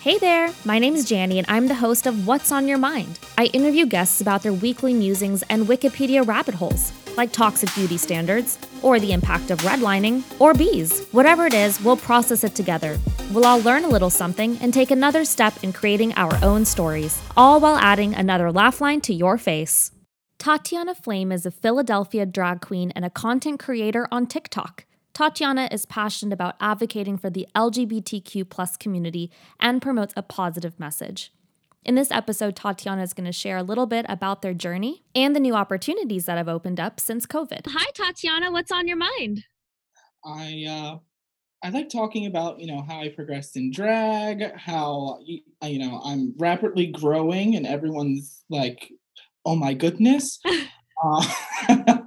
Hey there, my name is Jani and I'm the host of What's on Your Mind. I interview guests about their weekly musings and Wikipedia rabbit holes, like toxic beauty standards, or the impact of redlining, or bees. Whatever it is, we'll process it together. We'll all learn a little something and take another step in creating our own stories, all while adding another laugh line to your face. Tatiana Flame is a Philadelphia drag queen and a content creator on TikTok. Tatiana is passionate about advocating for the LGBTQ plus community and promotes a positive message. In this episode, Tatiana is going to share a little bit about their journey and the new opportunities that have opened up since COVID. Hi, Tatiana. What's on your mind? I uh, I like talking about you know how I progressed in drag, how you know I'm rapidly growing, and everyone's like, "Oh my goodness." uh,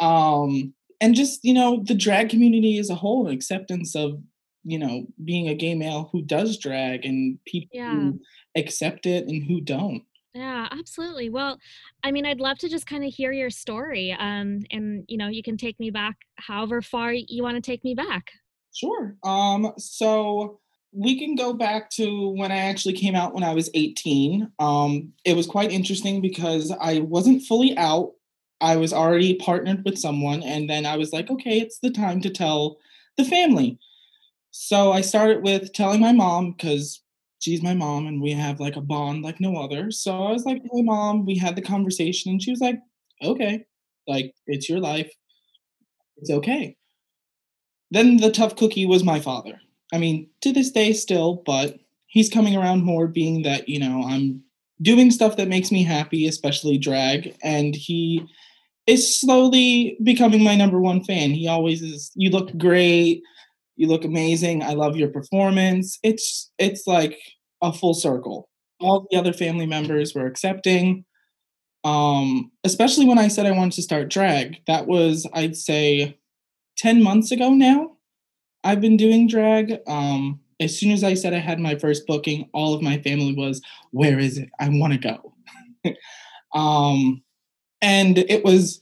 um, and just you know the drag community as a whole acceptance of you know being a gay male who does drag and people yeah. who accept it and who don't yeah absolutely well i mean i'd love to just kind of hear your story um and you know you can take me back however far you want to take me back sure um so we can go back to when I actually came out when I was 18. Um, it was quite interesting because I wasn't fully out I was already partnered with someone, and then I was like, okay, it's the time to tell the family. So I started with telling my mom because she's my mom and we have like a bond like no other. So I was like, hey, mom, we had the conversation, and she was like, okay, like it's your life. It's okay. Then the tough cookie was my father. I mean, to this day still, but he's coming around more being that, you know, I'm doing stuff that makes me happy, especially drag. And he is slowly becoming my number one fan. He always is. You look great. You look amazing. I love your performance. It's it's like a full circle. All the other family members were accepting. Um, especially when I said I wanted to start drag. That was, I'd say, 10 months ago now. I've been doing drag. Um, as soon as I said I had my first booking, all of my family was, Where is it? I want to go. um, and it was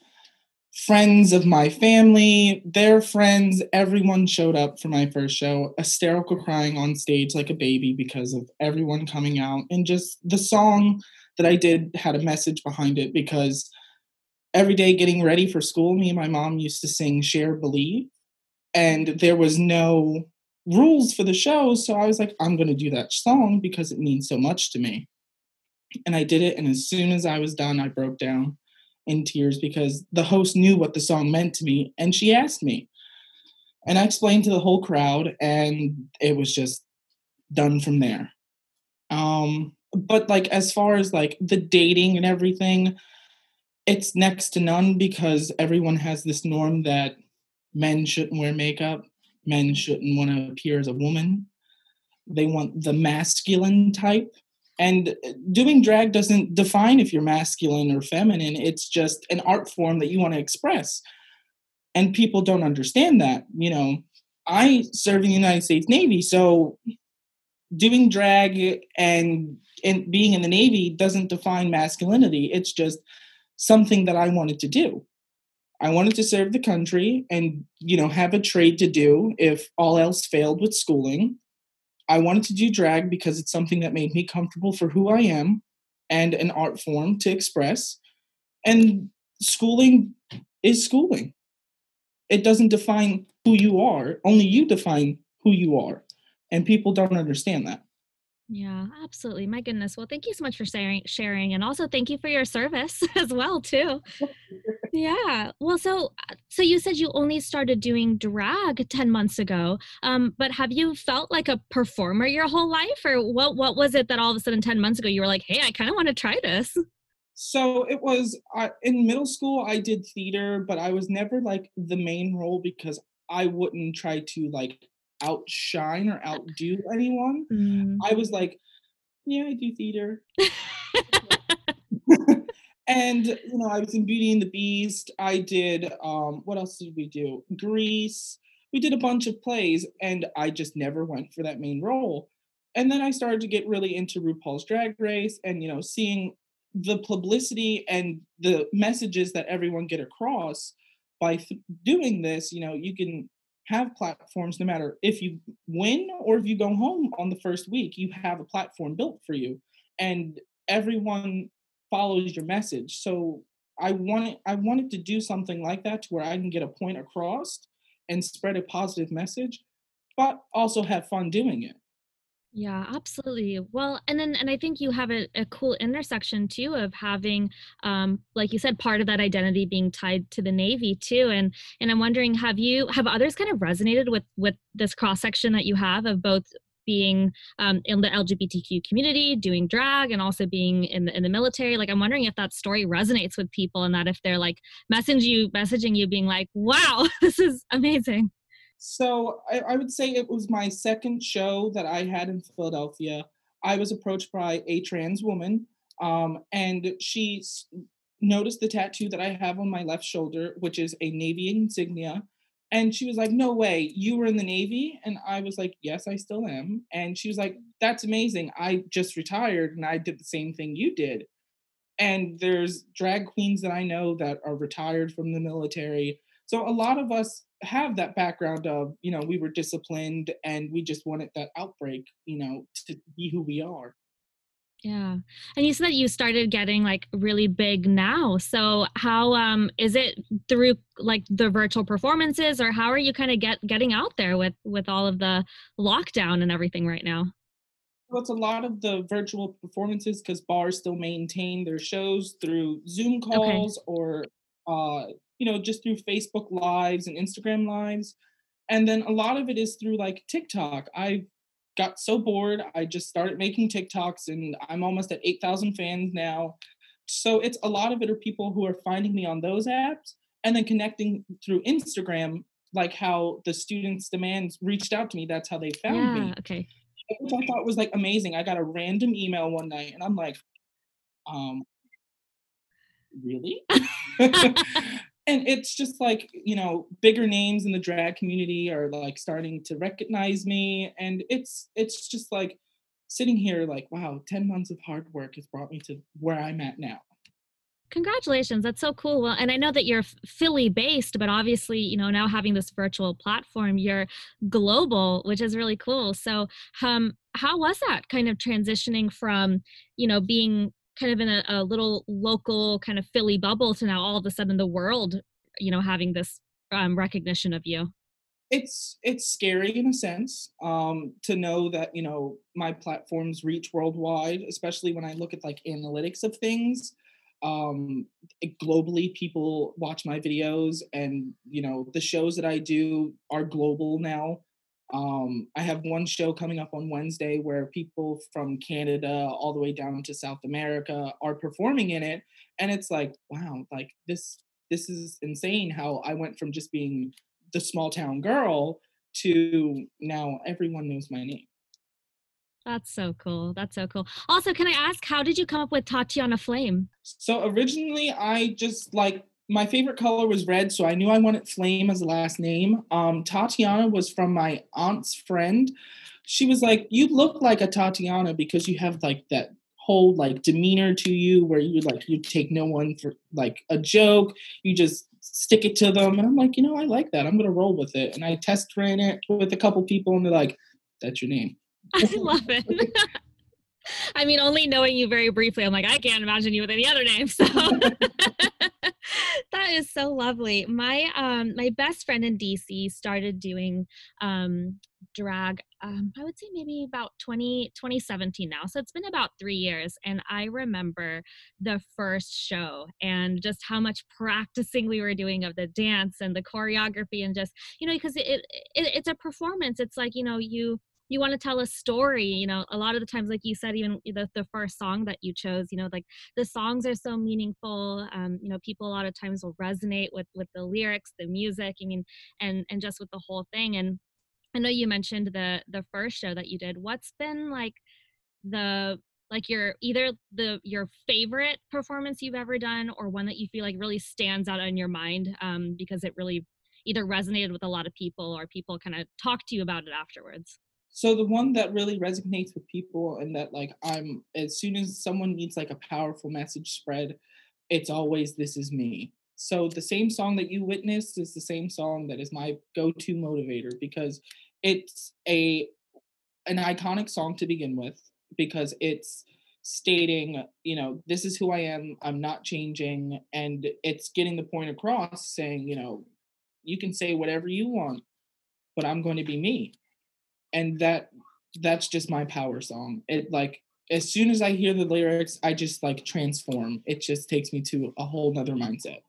friends of my family, their friends, everyone showed up for my first show, hysterical crying on stage like a baby because of everyone coming out. And just the song that I did had a message behind it because every day getting ready for school, me and my mom used to sing Cher Believe. And there was no rules for the show. So I was like, I'm going to do that song because it means so much to me. And I did it. And as soon as I was done, I broke down in tears because the host knew what the song meant to me and she asked me. And I explained to the whole crowd and it was just done from there. Um but like as far as like the dating and everything, it's next to none because everyone has this norm that men shouldn't wear makeup, men shouldn't want to appear as a woman. They want the masculine type and uh, doing drag doesn't define if you're masculine or feminine. It's just an art form that you want to express. And people don't understand that you know. I serve in the united states navy so doing drag and and being in the navy doesn't define masculinity. It's just something that i wanted to do. I wanted to serve the country and you know have a trade to do if all else failed with schooling I wanted to do drag because it's something that made me comfortable for who I am and an art form to express. And schooling is schooling. It doesn't define who you are, only you define who you are. And people don't understand that. Yeah, absolutely. My goodness. Well, thank you so much for sharing sharing and also thank you for your service as well too. yeah. Well, so uh, so you said you only started doing drag 10 months ago. Um but have you felt like a performer your whole life or what what was it that all of a sudden 10 months ago you were like, "Hey, I kind of want to try this." So it was uh, in middle school I did theater, but I was never like the main role because I wouldn't try to like outshine or outdo anyone. Mm. I was like, yeah, I do theater. and you know, I was in Beauty and the Beast. I did um what else did we do? Grease. We did a bunch of plays and I just never went for that main role. And then I started to get really into RuPaul's Drag Race and you know, seeing the publicity and the messages that everyone get across by th- doing this, you know, you can have platforms no matter if you win or if you go home on the first week you have a platform built for you and everyone follows your message. So i wanted i wanted to do something like that to where i can get a point across and spread a positive message but also have fun doing it Yeah, absolutely. Well, and then and I think you have a, a cool intersection too of having um like you said part of that identity being tied to the Navy too and and I'm wondering have you have others kind of resonated with with this cross section that you have of both being um, in the LGBTQ community, doing drag, and also being in the in the military. Like, I'm wondering if that story resonates with people, and that if they're like messaging you, messaging you, being like, "Wow, this is amazing." So I, I would say it was my second show that I had in Philadelphia. I was approached by a trans woman, um, and she noticed the tattoo that I have on my left shoulder, which is a Navy insignia. And she was like, No way, you were in the Navy? And I was like, Yes, I still am. And she was like, That's amazing. I just retired and I did the same thing you did and there's drag queens that I know that are retired from the military. So a lot of us have that background of, you know, we were disciplined and we just wanted that outbreak, you know, to be who we are. Yeah. And you said that you started getting like really big now. So how um is it through like the virtual performances or how are you kind of get getting out there with with all of the lockdown and everything right now? So it's a lot of the virtual performances because bars still maintain their shows through Zoom Okay. calls or, uh, you know, just through Facebook Lives and Instagram Lives. And then a lot of it is through like TikTok. I got so bored, I just started making TikToks and I'm almost at 8,000 fans now. So it's a lot of it are people who are finding me on those apps and then connecting through Instagram, like how the students' demands reached out to me. That's how they found Yeah, me okay. which I thought was like amazing. I got a random email one night and I'm like, um, really? and it's just like, you know, bigger names in the drag community are like starting to recognize me. And it's it's just like sitting here like, wow, 10 months of hard work has brought me to where I'm at now. Congratulations. That's so cool. Well, and I know that you're Philly based, but obviously, you know, now having this virtual platform, you're global, which is really cool. So, um, how was that kind of transitioning from, you know, being kind of in a, a little local kind of Philly bubble to now all of a sudden the world, you know, having this um, recognition of you? It's it's scary in a sense, um, to know that, you know, my platforms reach worldwide, especially when I look at, like, analytics of things. Um, globally, people watch my videos and, you know, the shows that I do are global now. Um, I have one show coming up on Wednesday where people from Canada all the way down to South America are performing in it, and it's like, wow, like, this this is insane how I went from just being the small town girl to now everyone knows my name. That's so cool. That's so cool. Also, can I ask, how did you come up with Tatiana Flame? So originally I just like my favorite color was red, so I knew I wanted Flame as the last name. Um, Tatiana was from my aunt's friend. She was like, "You look like a Tatiana because you have like that whole like demeanor to you where you like you take no one for like a joke. You just stick it to them." And I'm like, you know, I like that. I'm gonna roll with it. And I test ran it with a couple people, and they're like, "That's your name." I love it. I mean, only knowing you very briefly, I'm like, I can't imagine you with any other name. So that is so lovely. My um my best friend in DC started doing um drag um I would say maybe about 20 2017 now. So it's been about 3 years and I remember the first show and just how much practicing we were doing of the dance and the choreography and just you know because it, it it's a performance. It's like, you know, you you want to tell a story you know a lot of the times like you said even the, the first song that you chose you know like the songs are so meaningful um you know people a lot of times will resonate with with the lyrics the music i mean and and just with the whole thing and i know you mentioned the the first show that you did. What's been like the like your either the your favorite performance you've ever done or one that you feel like really stands out in your mind um because it really either resonated with a lot of people or people kind of talk to you about it afterwards So the one that really resonates with people and that like I'm as soon as someone needs like a powerful message spread, it's always this is me. So the same song that you witnessed is the same song that is my go-to motivator because it's a an iconic song to begin with because it's stating, you know, this is who I am, I'm not changing and it's getting the point across saying, you know, you can say whatever you want, but I'm going to be me. And that that's just my power song. It like as soon as I hear the lyrics, I just like transform. It just takes me to a whole nother mindset.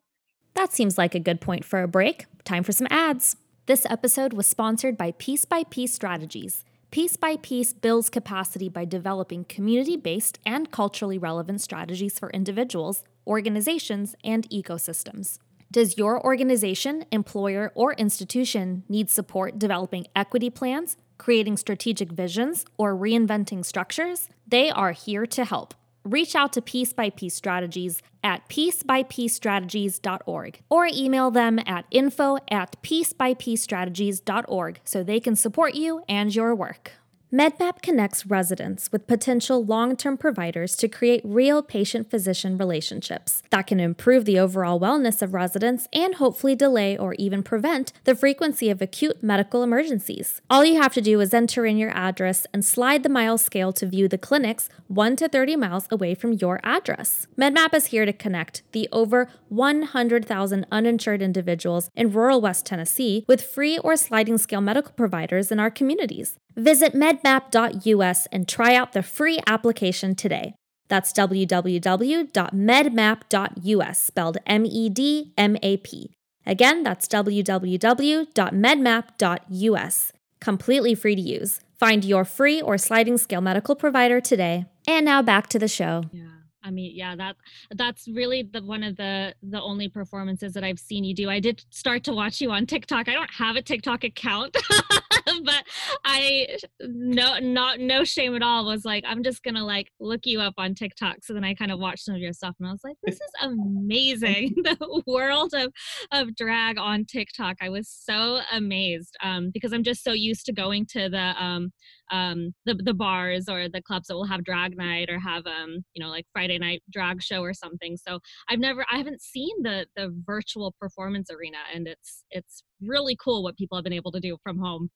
That seems like a good point for a break. Time for some ads. This episode was sponsored by Piece by Piece Strategies. Piece by Piece builds capacity by developing community based and culturally relevant strategies for individuals, organizations, and ecosystems. Does your organization, employer, or institution need support developing equity plans, creating strategic visions, or reinventing structures? They are here to help. Reach out to Piece by Piece Strategies at piecebypiecestrategies.org or email them at info at piecebypiecestrategies.org so they can support you and your work. MedMap connects residents with potential long term providers to create real patient physician relationships that can improve the overall wellness of residents and hopefully delay or even prevent the frequency of acute medical emergencies. All you have to do is enter in your address and slide the mile scale to view the clinics 1 to 30 miles away from your address. MedMap is here to connect the over 100,000 uninsured individuals in rural West Tennessee with free or sliding scale medical providers in our communities. Visit medmap.us and try out the free application today. That's www.medmap.us, spelled M E D M A P. Again, that's www.medmap.us. Completely free to use. Find your free or sliding scale medical provider today. And now back to the show. Yeah. I mean, yeah, that that's really the one of the the only performances that I've seen you do. I did start to watch you on TikTok. I don't have a TikTok account, but I no not no shame at all was like I'm just gonna like look you up on TikTok. So then I kind of watched some of your stuff and I was like, this is amazing. the world of of drag on TikTok. I was so amazed um, because I'm just so used to going to the um, um, the the bars or the clubs that will have drag night or have um you know like Friday night drag show or something. So I've never I haven't seen the the virtual performance arena and it's it's really cool what people have been able to do from home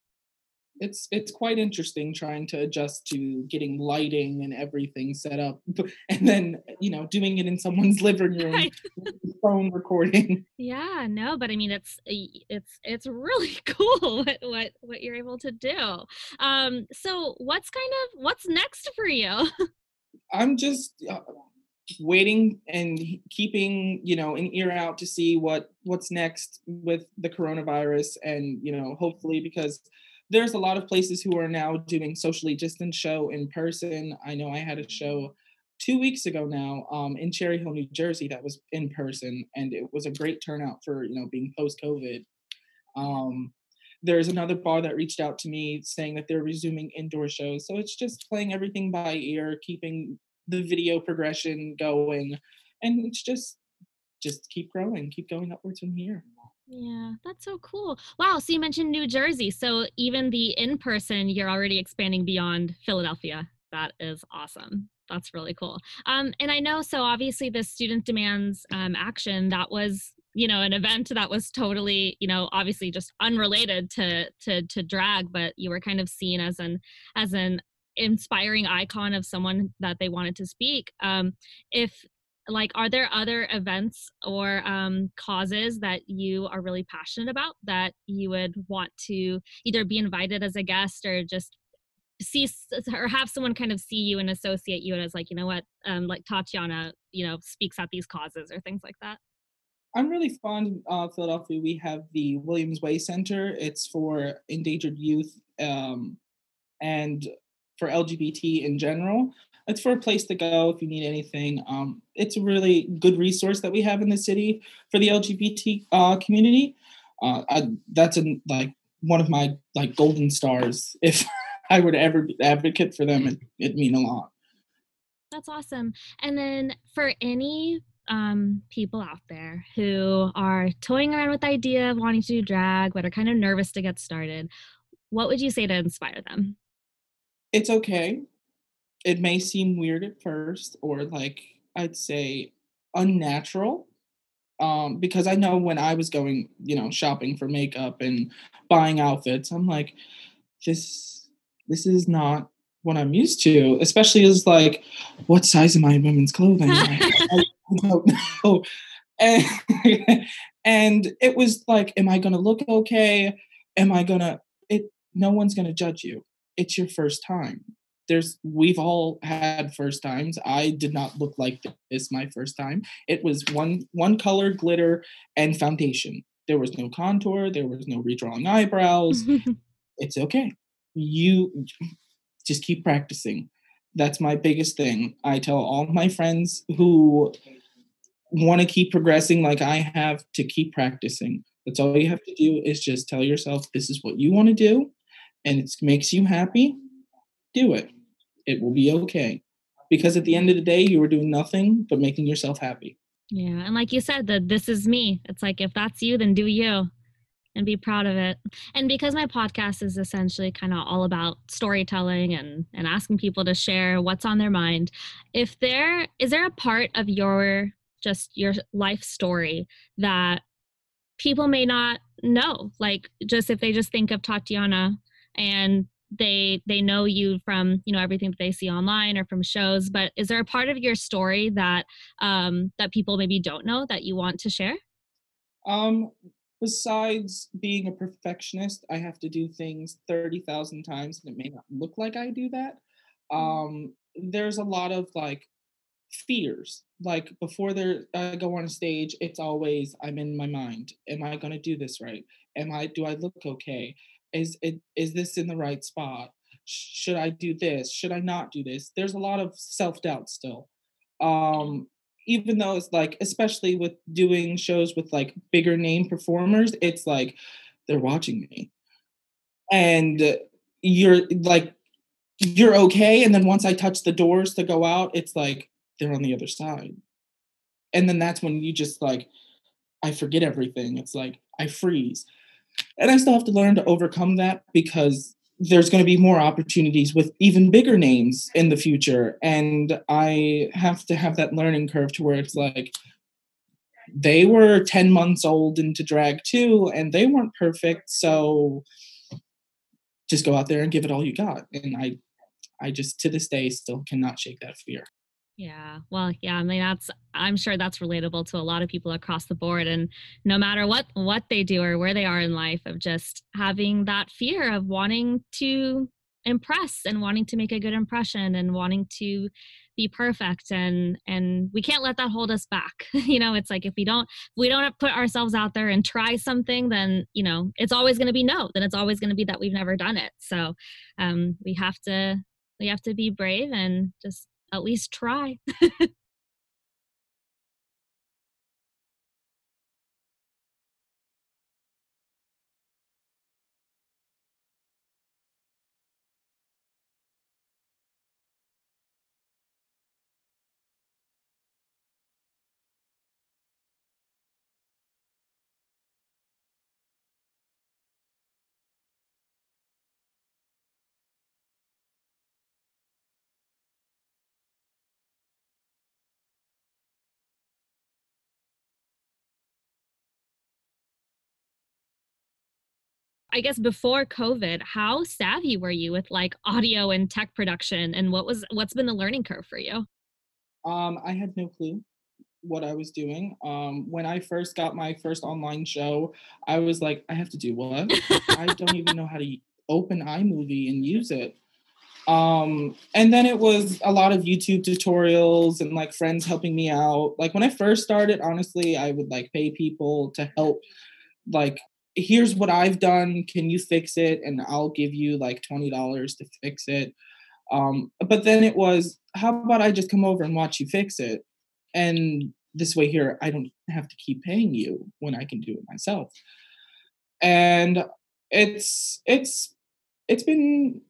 it's it's quite interesting trying to adjust to getting lighting and everything set up and then you know doing it in someone's living room phone recording. Yeah no but i mean it's it's it's really cool what what what you're able to do. Um so what's kind of what's next for you? I'm just uh, waiting and keeping you know an ear out to see what what's next with the coronavirus and you know hopefully because there's a lot of places who are now doing socially distant show in person. I know I had a show two weeks ago now um, in Cherry Hill, New Jersey, that was in person, and it was a great turnout for you know being post COVID. Um, there's another bar that reached out to me saying that they're resuming indoor shows, so it's just playing everything by ear, keeping the video progression going, and it's just just keep growing, keep going upwards from here. Yeah, that's so cool. Wow. So you mentioned New Jersey. So even the in person, you're already expanding beyond Philadelphia. That is awesome. That's really cool. Um, and I know, so obviously, the student demands um, action that was you know an event that was totally you know obviously just unrelated to to to drag but you were kind of seen as an as an inspiring icon of someone that they wanted to speak um if like are there other events or um, causes that you are really passionate about that you would want to either be invited as a guest or just see or have someone kind of see you and associate you as like you know what? Um, like tatiana you know speaks at these causes or things like that? I'm really fond of philadelphia. We have the williams way center. It's for endangered youth um, and for lgbt in general it's for a place to go if you need anything. Um, it's a really good resource that we have in the city for the LGBT uh, community. Uh, I, that's a, like one of my like golden stars. If I were to ever be advocate for them, it, it'd mean a lot. That's awesome. And then for any um, people out there who are toying around with the idea of wanting to do drag but are kind of nervous to get started, what would you say to inspire them? It's okay it may seem weird at first or like I'd say unnatural. um, because I know when I was going, you know, shopping for makeup and buying outfits, I'm like, this this is not what I'm used to, especially as like, what size am I in women's clothing? I, I don't know. And, and it was like, am I gonna look okay? Am I gonna it no one's gonna judge you. It's your first time there's we've all had first times. I did not look like this my first time. It was one one color glitter and foundation. There was no contour there was no redrawing eyebrows. It's okay. You just keep practicing. That's my biggest thing. I tell all my friends who want to keep progressing like i have to keep practicing. That's all you have to do is just tell yourself this is what you want to do and it makes you happy do it it will be okay. Because at the end of the day, you are doing nothing but making yourself happy. Yeah. And like you said, that this is me. It's like if that's you, then do you and be proud of it. And because my podcast is essentially kind of all about storytelling and and asking people to share what's on their mind, if there is there a part of your just your life story that people may not know, like just if they just think of Tatiana and they they know you from you know everything that they see online or from shows but is there a part of your story that um that people maybe don't know that you want to share? Um besides being a perfectionist i have to do things 30,000 times and it may not look like i do that. Mm. um there's a lot of like fears. Like before they I go on stage it's always i'm in my mind. Am i going to do this right? Am i do i look okay is it is this in the right spot? Should i do this? Should i not do this? There's a lot of self-doubt still. Um even though it's like especially with doing shows with like bigger name performers it's like they're watching me. And you're like you're okay and then once i touch the doors to go out it's like they're on the other side. And then that's when you just like i forget everything. It's like i freeze and I still have to learn to overcome that because there's going to be more opportunities with even bigger names in the future. And I have to have that learning curve to where it's like, they were 10 months old into drag too, and they weren't perfect. So just go out there and give it all you got. And I, I just to this day still cannot shake that fear. Yeah. Well, yeah, I mean that's I'm sure that's relatable to a lot of people across the board and no matter what what they do or where they are in life of just having that fear of wanting to impress and wanting to make a good impression and wanting to be perfect and and we can't let that hold us back you know it's like if we don't if we don't put ourselves out there and try something then you know it's always going to be no then it's always going to be that we've never done it so um we have to we have to be brave and just at least try. I guess before COVID, how savvy were you with like audio and tech production and what was what's been the learning curve for you? Um, I had no clue what I was doing. Um, when I first got my first online show, I was like, I have to do what? I don't even know how to open iMovie and use it. Um, and then it was a lot of YouTube tutorials and like friends helping me out. Like when I first started, honestly, I would like pay people to help like here's what I've done. Can you fix it? And I'll give you like $20 to fix it. Um, but then it was, how about I just come over and watch you fix it? And this way here, I don't have to keep paying you when I can do it myself. And it's, it's, it's been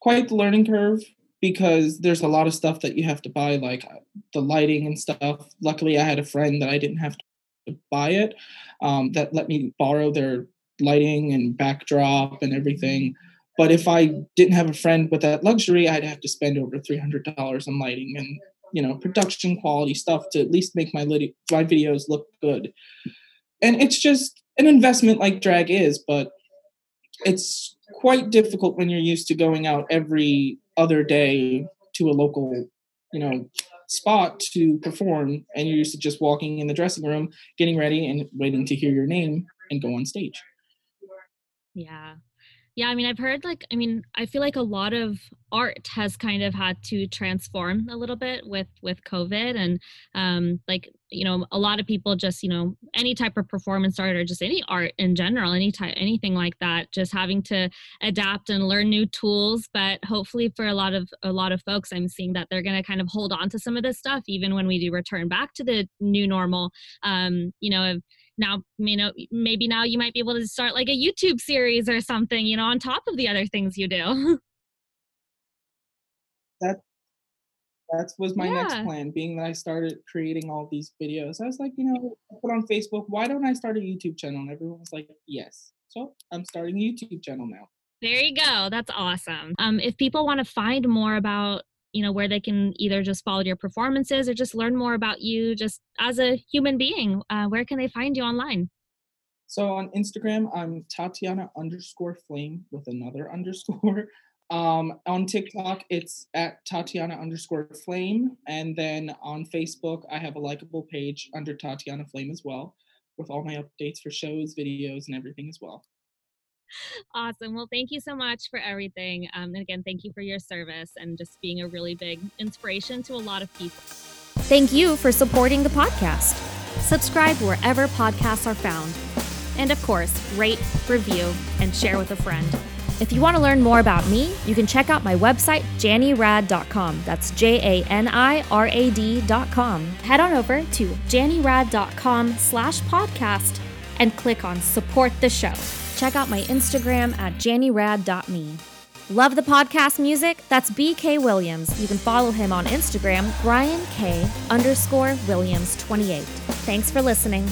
quite the learning curve because there's a lot of stuff that you have to buy, like uh, the lighting and stuff. Luckily, I had a friend that I didn't have to to buy it um, that let me borrow their lighting and backdrop and everything. But if I didn't have a friend with that luxury, I'd have to spend over three hundred dollars on lighting, and you know production quality stuff to at least make my lit- my videos look good and it's just an investment like drag is but it's quite difficult when you're used to going out every other day to a local you know spot to perform and you're used to just walking in the dressing room getting ready and waiting to hear your name and go on stage. Yeah. Yeah, I mean, I've heard like, I mean, I feel like a lot of art has kind of had to transform a little bit with with COVID, and um, like you know, a lot of people just you know, any type of performance art or just any art in general, any type, anything like that, just having to adapt and learn new tools. But hopefully, for a lot of a lot of folks, I'm seeing that they're going to kind of hold on to some of this stuff, even when we do return back to the new normal. Um, you know now you know maybe now you might be able to start like a youtube series or something you know on top of the other things you do that that was my yeah. next plan being that i started creating all these videos. I was like you know I put on facebook why don't i start a youtube channel? And everyone was like yes. So i'm starting a youtube channel now. There you go. That's awesome. Um, if people want to find more about you know where they can either just follow your performances or just learn more about you just as a human being uh, where can they find you online? So on instagram i'm tatiana underscore flame with another underscore um, on tiktok it's at tatiana underscore flame and then on facebook i have a likable page under tatiana flame as well with all my updates for shows videos and everything as well awesome. Well, thank you so much for everything. Um, and again, thank you for your service and just being a really big inspiration to a lot of people. Thank you for supporting the podcast. Subscribe wherever podcasts are found. And of course, rate, review, and share with a friend. If you want to learn more about me, you can check out my website, janirad.com. That's J A N I R A D.com. Head on over to janirad.com slash podcast and click on support the show check out my Instagram at janirad.me. Love the podcast music? That's BK Williams. You can follow him on Instagram, Brian K underscore Williams 28. Thanks for listening.